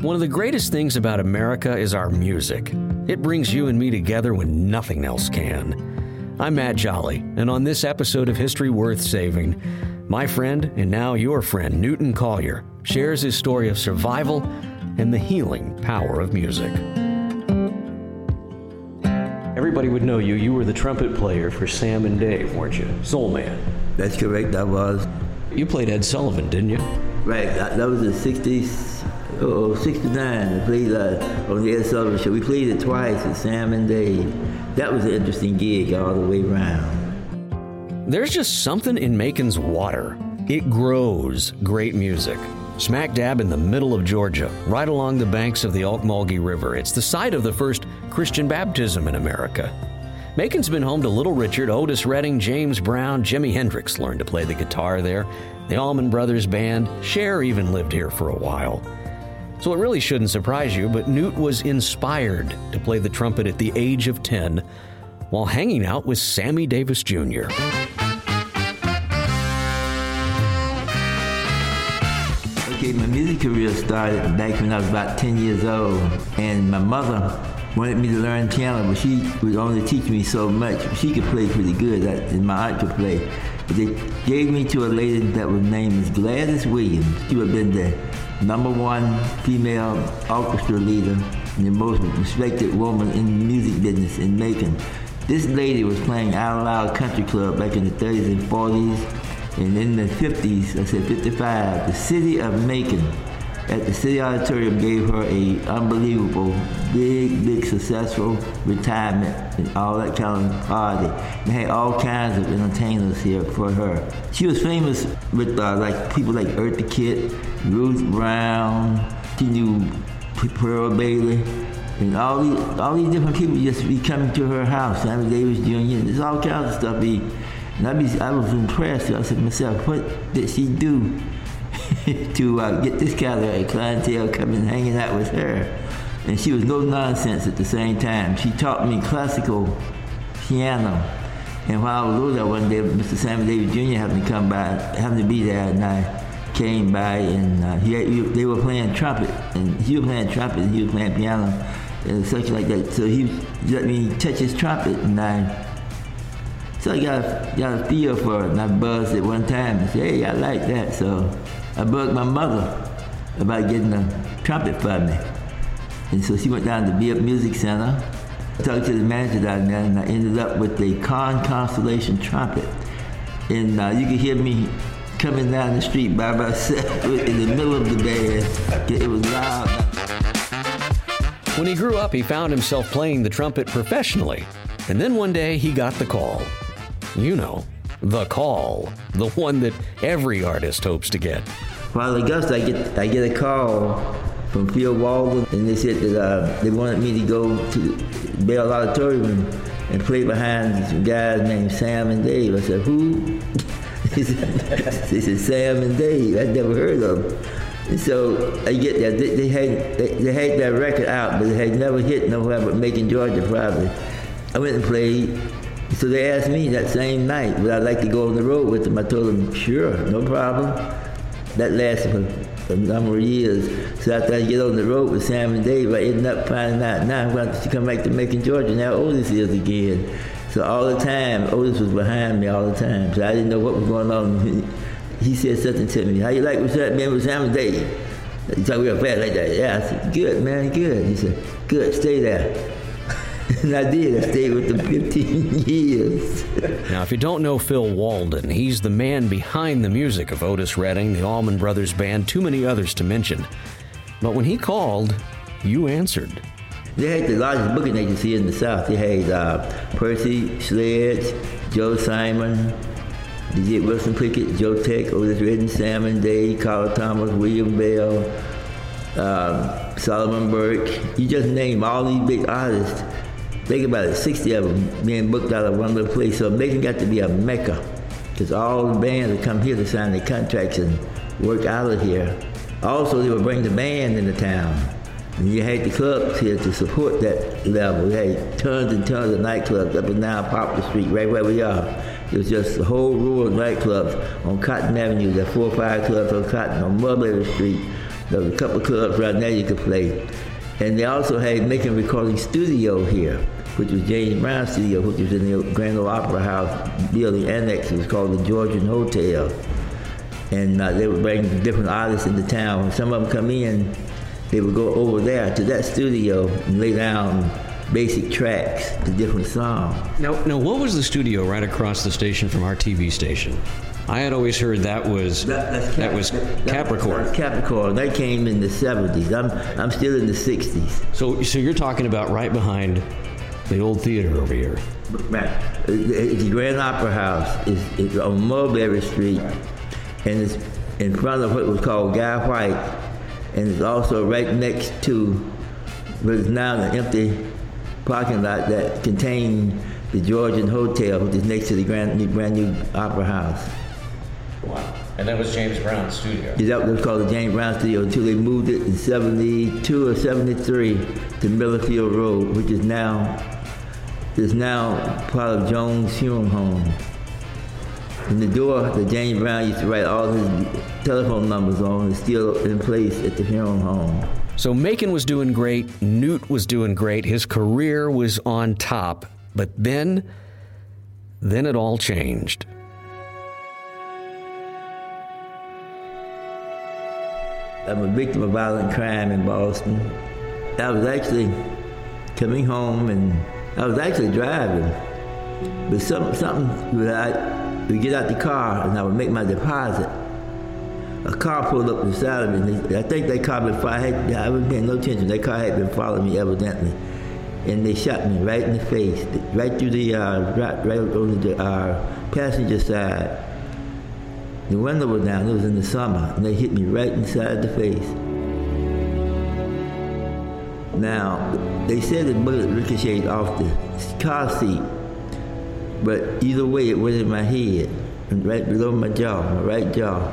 One of the greatest things about America is our music. It brings you and me together when nothing else can. I'm Matt Jolly, and on this episode of History Worth Saving, my friend and now your friend, Newton Collier, shares his story of survival and the healing power of music. Everybody would know you. You were the trumpet player for Sam and Dave, weren't you? Soul Man. That's correct, I was. You played Ed Sullivan, didn't you? Right, that, that was in the 60s, oh, 69. I played uh, on the Ed Sullivan show. We played it twice at Sam and Dave. That was an interesting gig all the way around. There's just something in Macon's water. It grows great music. Smack dab in the middle of Georgia, right along the banks of the Ocmulgee River. It's the site of the first Christian baptism in America. Macon's been home to Little Richard, Otis Redding, James Brown, Jimi Hendrix learned to play the guitar there. The Allman Brothers Band, Cher even lived here for a while. So it really shouldn't surprise you, but Newt was inspired to play the trumpet at the age of 10 while hanging out with Sammy Davis Jr. Okay, my music career started back when I was about 10 years old, and my mother wanted me to learn piano, but she would only teach me so much. She could play pretty good, and my aunt could play. They gave me to a lady that was named Gladys Williams. She have been the number one female orchestra leader and the most respected woman in the music business in Macon. This lady was playing Out Loud Country Club back in the 30s and 40s. And in the 50s, I said 55, the city of Macon at the City Auditorium gave her a unbelievable, big, big, successful retirement and all that kind of party. They had all kinds of entertainers here for her. She was famous with uh, like people like Eartha Kitt, Ruth Brown. She knew Pearl Bailey. And all these, all these different people just be coming to her house. Sammy Davis Jr. There's all kinds of stuff. Be, and I, be, I was impressed. I said myself, what did she do to uh, get this kind of clientele coming hanging out with her? And she was no nonsense at the same time. She taught me classical piano. And while I was over there one day, Mr. Sammy Davis Jr. happened to come by, happened to be there, and I came by, and uh, he, he, they were playing trumpet, and he was playing trumpet, and he was playing piano, and such like that. So he let me touch his trumpet, and I so I got a, got a feel for it, and I buzzed it one time and said, hey, I like that. So I bugged my mother about getting a trumpet for me. And so she went down to Be Up Music Center, talked to the manager down there, and I ended up with the Conn Constellation trumpet. And uh, you could hear me coming down the street by myself in the middle of the band. It was loud. When he grew up, he found himself playing the trumpet professionally. And then one day he got the call. You know, the call, the one that every artist hopes to get. While Augusta, I get I get a call from Phil Walden, and they said that uh, they wanted me to go to Bell Auditorium and play behind some guys named Sam and Dave. I said, who? they said, Sam and Dave. I'd never heard of them. And so I get that. They, they had they, they, had that record out, but they had never hit nowhere but Macon, Georgia, probably. I went and played. So they asked me that same night, would I like to go on the road with them? I told them, sure, no problem. That lasted for a number of years. So after I get on the road with Sam and Dave, I ended up finding out now I'm going to come back to Macon, Georgia. Now Otis is again. So all the time, Otis was behind me all the time. So I didn't know what was going on. He said something to me. How you like what's that man with Sam and Dave? He talked real fast like that. Yeah, I said, good, man, good. He said, good, stay there. And I did. I stayed with them 15 years. now, if you don't know Phil Walden, he's the man behind the music of Otis Redding, the Allman Brothers Band, too many others to mention. But when he called, you answered. They had the largest booking agency in the South. They had uh, Percy Sledge, Joe Simon, DJ Wilson Pickett, Joe Tex, Otis Redding, Sam and Dave, Carl Thomas, William Bell, um, Solomon Burke. You just name all these big artists. Think about it, 60 of them being booked out of one little place. So Macon got to be a mecca because all the bands would come here to sign their contracts and work out of here. Also, they would bring the band into town. And you had the clubs here to support that level. We had tons and tons of nightclubs up and down Poplar Street, right where we are. It was just a whole row of nightclubs on Cotton Avenue. There were four or five clubs on Cotton, on Mulberry Street. There was a couple clubs right there you could play. And they also had Macon recording studio here, which was James Brown Studio, which was in the Grand Ole Opera House building annex. It was called the Georgian Hotel. And uh, they would bring different artists into town. When some of them come in, they would go over there to that studio and lay down basic tracks to different songs. Now, now, what was the studio right across the station from our TV station? I had always heard that was that, that was that, Capricorn. Capricorn. That came in the 70s. I'm I'm still in the 60s. So so you're talking about right behind the old theater over here. Right. The Grand Opera House is, is on Mulberry Street, and it's in front of what was called Guy White, and it's also right next to what is now an empty parking lot that contained the Georgian Hotel, which is next to the Grand New, brand new Opera House. Wow. And that was James Brown's studio. Yeah, that was called the James Brown Studio until they moved it in 72 or 73 to Millerfield Road, which is now is now part of Jones Funeral Home. And the door that James Brown used to write all his telephone numbers on is still in place at the funeral home. So Macon was doing great, Newt was doing great, his career was on top, but then, then it all changed. I'm a victim of violent crime in Boston. I was actually coming home and I was actually driving. But some, something that I would get out the car and I would make my deposit. A car pulled up beside me. They, I think they car been I had I was paying no attention. That car had been following me evidently, and they shot me right in the face, right through the uh, right, right on the uh, passenger side. The window was down, it was in the summer, and they hit me right inside the face. Now, they said the bullet ricocheted off the car seat, but either way, it went in my head, right below my jaw, my right jaw.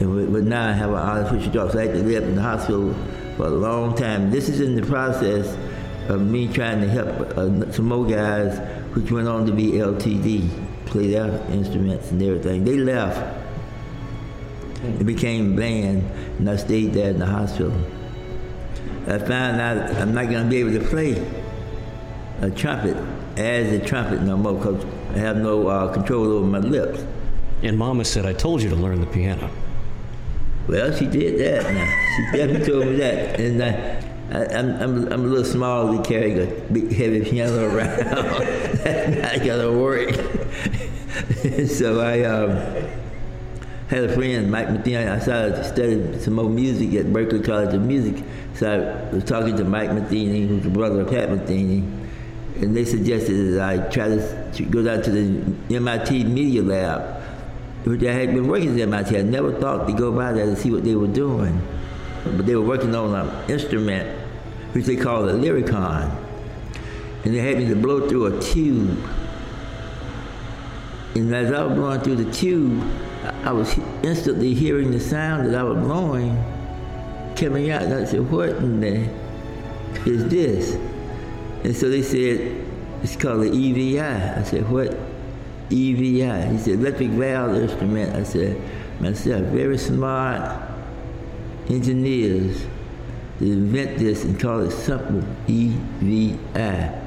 And but now I have an artificial jaw, so I had to live in the hospital for a long time. This is in the process of me trying to help uh, some more guys, which went on to be LTD play their instruments and everything. They left. It became band, and I stayed there in the hospital. I found out I'm not going to be able to play a trumpet as a trumpet no more because I have no uh, control over my lips. And Mama said, I told you to learn the piano. Well, she did that now. She definitely told me that. And uh, I, I'm, I'm, I'm a little small to carry a big, heavy piano around. That's not going to work. so I um, had a friend, Mike Metheny. I started studying some more music at Berklee College of Music. So I was talking to Mike Metheny, who's the brother of Pat Metheny, and they suggested that I try to go down to the MIT Media Lab, which I had been working at MIT. I never thought to go by there to see what they were doing. But they were working on an instrument, which they call a Lyricon. And they had me to blow through a tube and as I was blowing through the tube, I was instantly hearing the sound that I was blowing coming out. And I said, what in the is this? And so they said, it's called the EVI. I said, what EVI? He said, electric valve instrument. I said, myself, very smart engineers to invent this and call it simple EVI.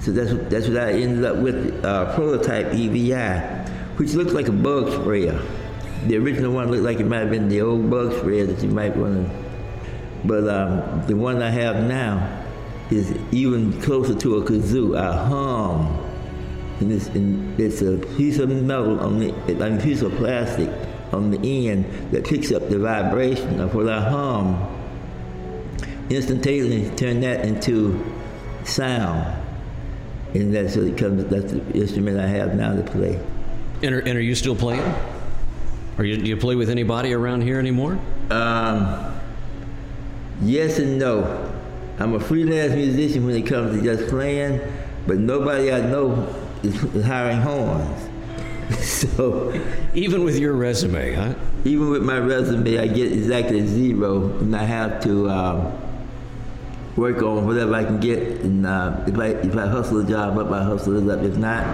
So that's what, that's what I ended up with, uh, prototype EVI, which looks like a bug sprayer. The original one looked like it might have been the old bug sprayer that you might want to, but um, the one I have now is even closer to a kazoo, a hum. And it's, and it's a piece of metal on the, I mean, piece of plastic on the end that picks up the vibration of what I hum. Instantaneously turn that into sound and that's what it comes. That's the instrument I have now to play. And are, and are you still playing? Or you, do you play with anybody around here anymore? Um, Yes and no. I'm a freelance musician when it comes to just playing, but nobody I know is, is hiring horns. so even with your resume, huh? Even with my resume, I get exactly zero, and I have to um, work on whatever I can get. And uh, if I if I hustle a job up, I hustle it up. If not,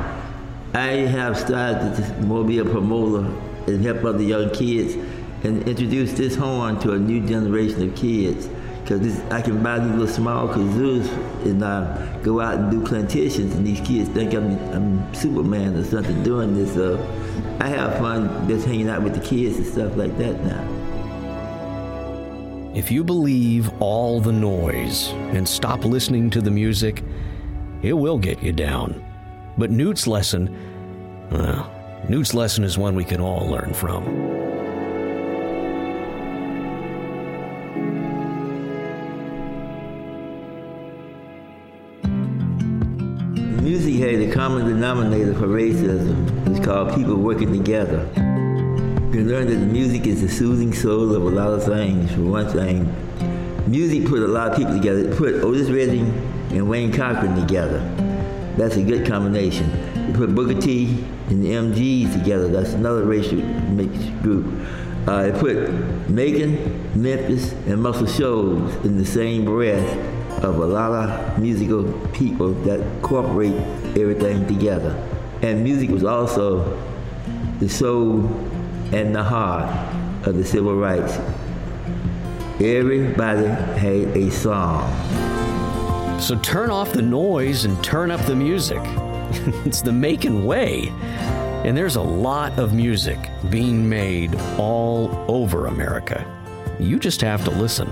I have started to more be a promoter and help other young kids and introduce this horn to a new generation of kids because I can buy these little small kazoos and uh, go out and do plantations, and these kids think I'm, I'm Superman or something doing this. So I have fun just hanging out with the kids and stuff like that now. If you believe all the noise and stop listening to the music, it will get you down. But Newt's lesson, well, Newt's lesson is one we can all learn from. music had a common denominator for racism. It's called people working together. You learn that the music is the soothing soul of a lot of things. For one thing, music put a lot of people together. It put Otis Redding and Wayne Cochran together. That's a good combination. Put Booker T and the MGs together. That's another racial mixed group. Uh, it put Macon, Memphis, and Muscle Shoals in the same breath of a lot of musical people that incorporate everything together. And music was also the soul and the heart of the civil rights. Everybody had a song. So turn off the noise and turn up the music. it's the Macon way. And there's a lot of music being made all over America. You just have to listen.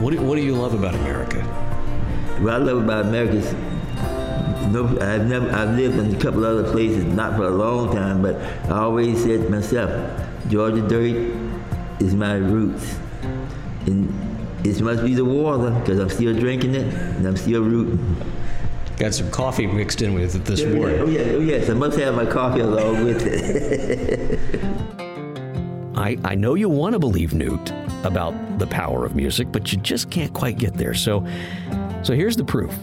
What do, what do you love about America? What I love about America is no, I've never I've lived in a couple other places, not for a long time, but I always said to myself, Georgia dirt is my roots, and it must be the water because I'm still drinking it and I'm still rooting. Got some coffee mixed in with it this yeah, morning. Oh, yeah, oh yes, I must have my coffee along with it. I, I know you want to believe Newt about the power of music, but you just can't quite get there. So, so here's the proof.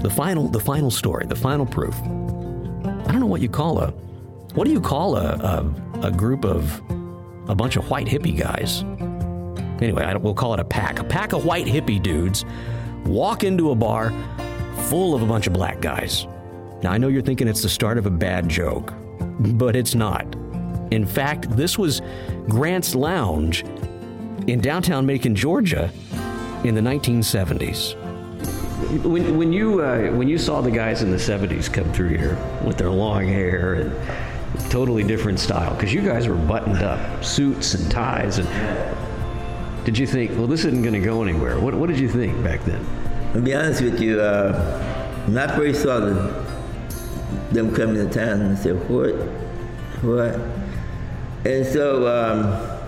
The final, the final story, the final proof. I don't know what you call a, what do you call a, a, a group of, a bunch of white hippie guys? Anyway, we'll call it a pack. A pack of white hippie dudes walk into a bar full of a bunch of black guys. Now, I know you're thinking it's the start of a bad joke, but it's not. In fact, this was Grant's Lounge in downtown Macon, Georgia, in the 1970s. When, when you uh, when you saw the guys in the 70s come through here with their long hair and totally different style, because you guys were buttoned up, suits and ties, and did you think, well, this isn't going to go anywhere? What, what did you think back then? To be honest with you, uh, I first saw them, coming to town, I said, what? What? And so um,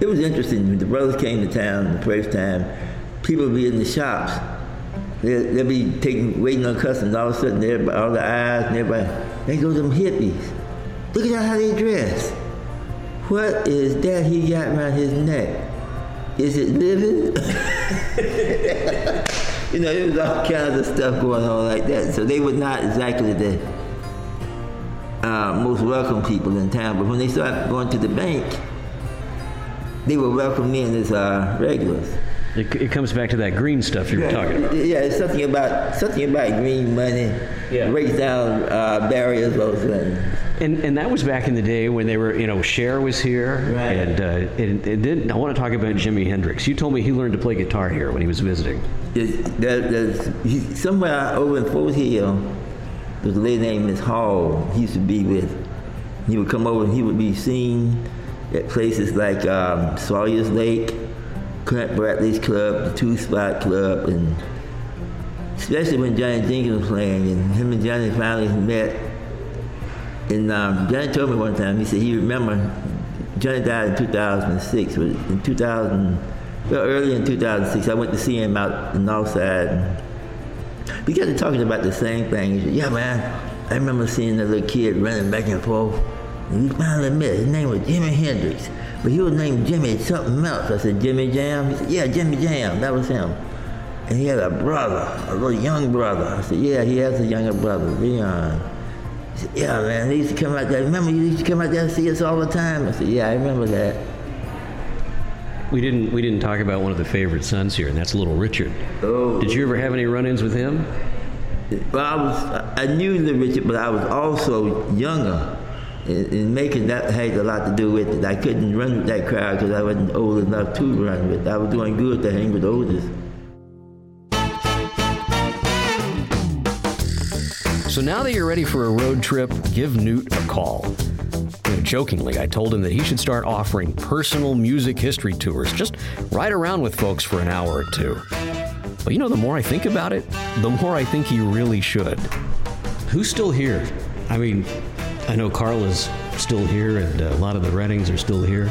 it was interesting. When the brothers came to town the first time, people would be in the shops. They'll, they'll be taking, waiting on customers. All of a sudden, everybody, all the eyes and everybody, they go to them hippies. Look at how they dress. What is that he got around his neck? Is it living? you know, there was all kinds of stuff going on like that. So they were not exactly the uh, most welcome people in town. But when they started going to the bank, they were welcome in as uh, regulars. It, it, comes back to that green stuff you were yeah, talking about. Yeah, it's something about something about green money. Yeah. breaks down uh, barriers, those things. And and that was back in the day when they were, you know, Cher was here, right. and uh, and, and then I want to talk about Jimi Hendrix. You told me he learned to play guitar here when he was visiting. There, there's, he, somewhere over in Fort Hill, there's a lady named Miss Hall. He used to be with. He would come over and he would be seen at places like um, Sawyer's Lake, Clint Brantley's Club, the Two Spot Club, and especially when Johnny Jenkins was playing, and him and Johnny finally met. And um, Johnny told me one time, he said he remember Johnny died in 2006, but in 2000, well, early in 2006, I went to see him out in Northside. We got to talking about the same thing. He said, yeah, man, I remember seeing that little kid running back and forth. And we finally met. His name was Jimi Hendrix. but he was named Jimmy something else. I said, Jimmy Jam? He said, yeah, Jimmy Jam. That was him. And he had a brother, a little young brother. I said, yeah, he has a younger brother, Leon. He said, yeah, man, they used to come out there. Remember, you used to come out there and see us all the time? I said, yeah, I remember that. We didn't we didn't talk about one of the favorite sons here, and that's Little Richard. Oh. Did you ever have any run-ins with him? Well, I was, I knew Little Richard, but I was also younger. And, and making that had a lot to do with it. I couldn't run with that crowd because I wasn't old enough to run with. I was doing good to hang with the oldest. So now that you're ready for a road trip, give Newt a call. You know, jokingly, I told him that he should start offering personal music history tours. Just ride around with folks for an hour or two. But you know, the more I think about it, the more I think he really should. Who's still here? I mean, I know Carla's still here, and uh, a lot of the Reddings are still here.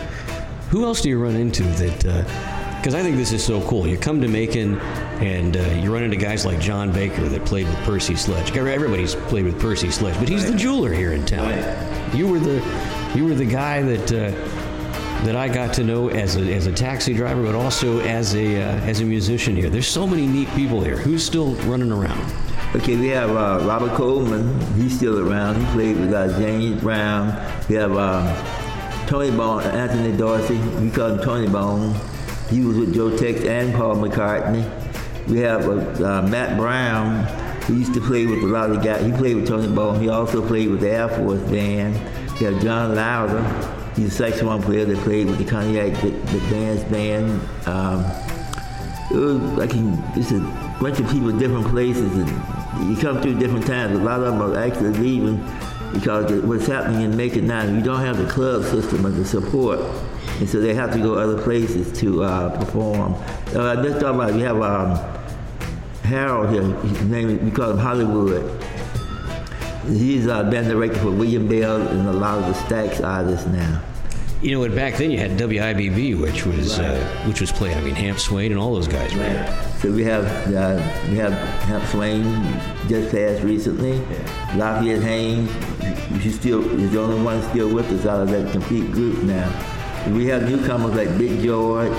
Who else do you run into that? Because I think this is so cool. You come to Macon, and uh, you run into guys like John Baker that played with Percy Sledge. Everybody's played with Percy Sledge, but he's the jeweler here in town. You were the you were the guy that uh, that I got to know as a, as a taxi driver, but also as a uh, as a musician here. There's so many neat people here. Who's still running around? Okay, we have uh, Robert Coleman. He's still around. He played with uh, James Brown. We have uh, Tony Bone, Anthony Dorsey. We call him Tony Bone. He was with Joe Tex and Paul McCartney. We have uh, Matt Brown. He used to play with a lot of guys. He played with Tony Bone. He also played with the Air Force Band. We have John Lowder. He's a saxophone player that played with the Cognac the, the Dance Band. Um, it was like it's a bunch of people different places, and you come through different times. A lot of them are actually leaving because what's happening in Macon now, you don't have the club system and the support and so they have to go other places to uh, perform. Uh, let's talk about, we have um, Harold here, his name we call him Hollywood. He's uh, been director for William Bell and a lot of the Stax artists now. You know, back then you had WIBB, which was right. uh, which was playing. I mean, Hamp Swain and all those guys, right? So we have uh, we have Hamp Swain just passed recently. Yeah. Lafayette Haynes, she's still is the only one still with us out of that complete group now. We have newcomers like Big George.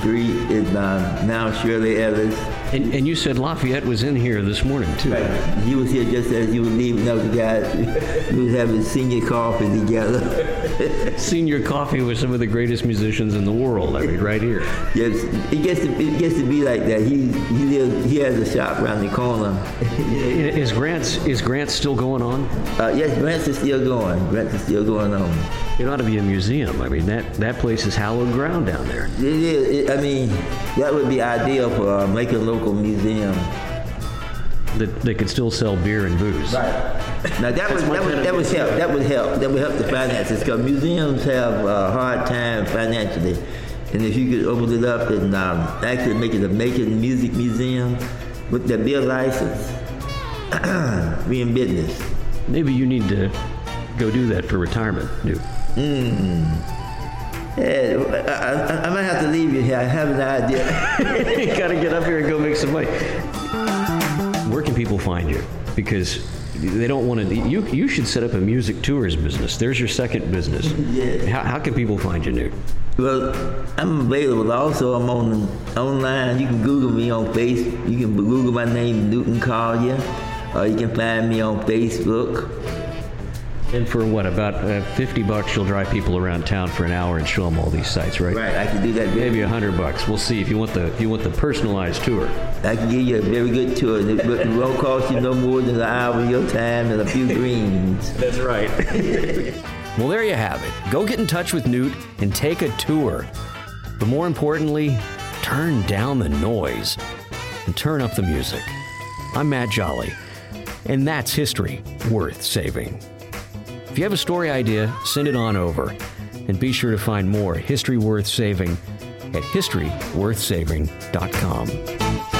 Three is uh, now Shirley Ellis. And, and, you said Lafayette was in here this morning too. Right. He was here just as you were leaving. That the guys. we was having senior coffee together. senior coffee with some of the greatest musicians in the world. I mean, right here. Yes, it gets to it gets to be like that. He he lives, he has a shop around the corner. is Grant's is still going on? Uh, yes, Grant's is still going. Grant's is still going on. It ought to be a museum. I mean, that that place is hallowed ground down there. It is. It, I mean, that would be ideal for uh, making a local museum. That they could still sell beer and booze. Right. Now that would that would, that would help. That would help. That would help the finances because museums have a hard time financially, and if you could open it up and um, actually make it a Macon Music Museum with the beer license, be in business. Maybe you need to go do that for retirement, dude. Hmm. Yeah, I, I, I, might have to leave you here. I have an idea. you gotta get up here and go make some money. Where can people find you? Because they don't want to. You you should set up a music tours business. There's your second business. yeah. How, how can people find you, Newt? Well, I'm available. Also, I'm on online. You can Google me on Facebook. You can Google my name, Newton Collier, or you can find me on Facebook. And for what, about uh, 50 bucks, you'll drive people around town for an hour and show them all these sites, right? Right, I can do that. Maybe a hundred bucks. We'll see if you want the if you want the personalized tour. I can give you a very good tour. It won't cost you no more than an hour of your time and a few greens. That's right. well, there you have it. Go get in touch with Newt and take a tour. But more importantly, turn down the noise and turn up the music. I'm Matt Jolly, and that's history worth saving. If you have a story idea, send it on over. And be sure to find more History Worth Saving at historyworthsaving.com.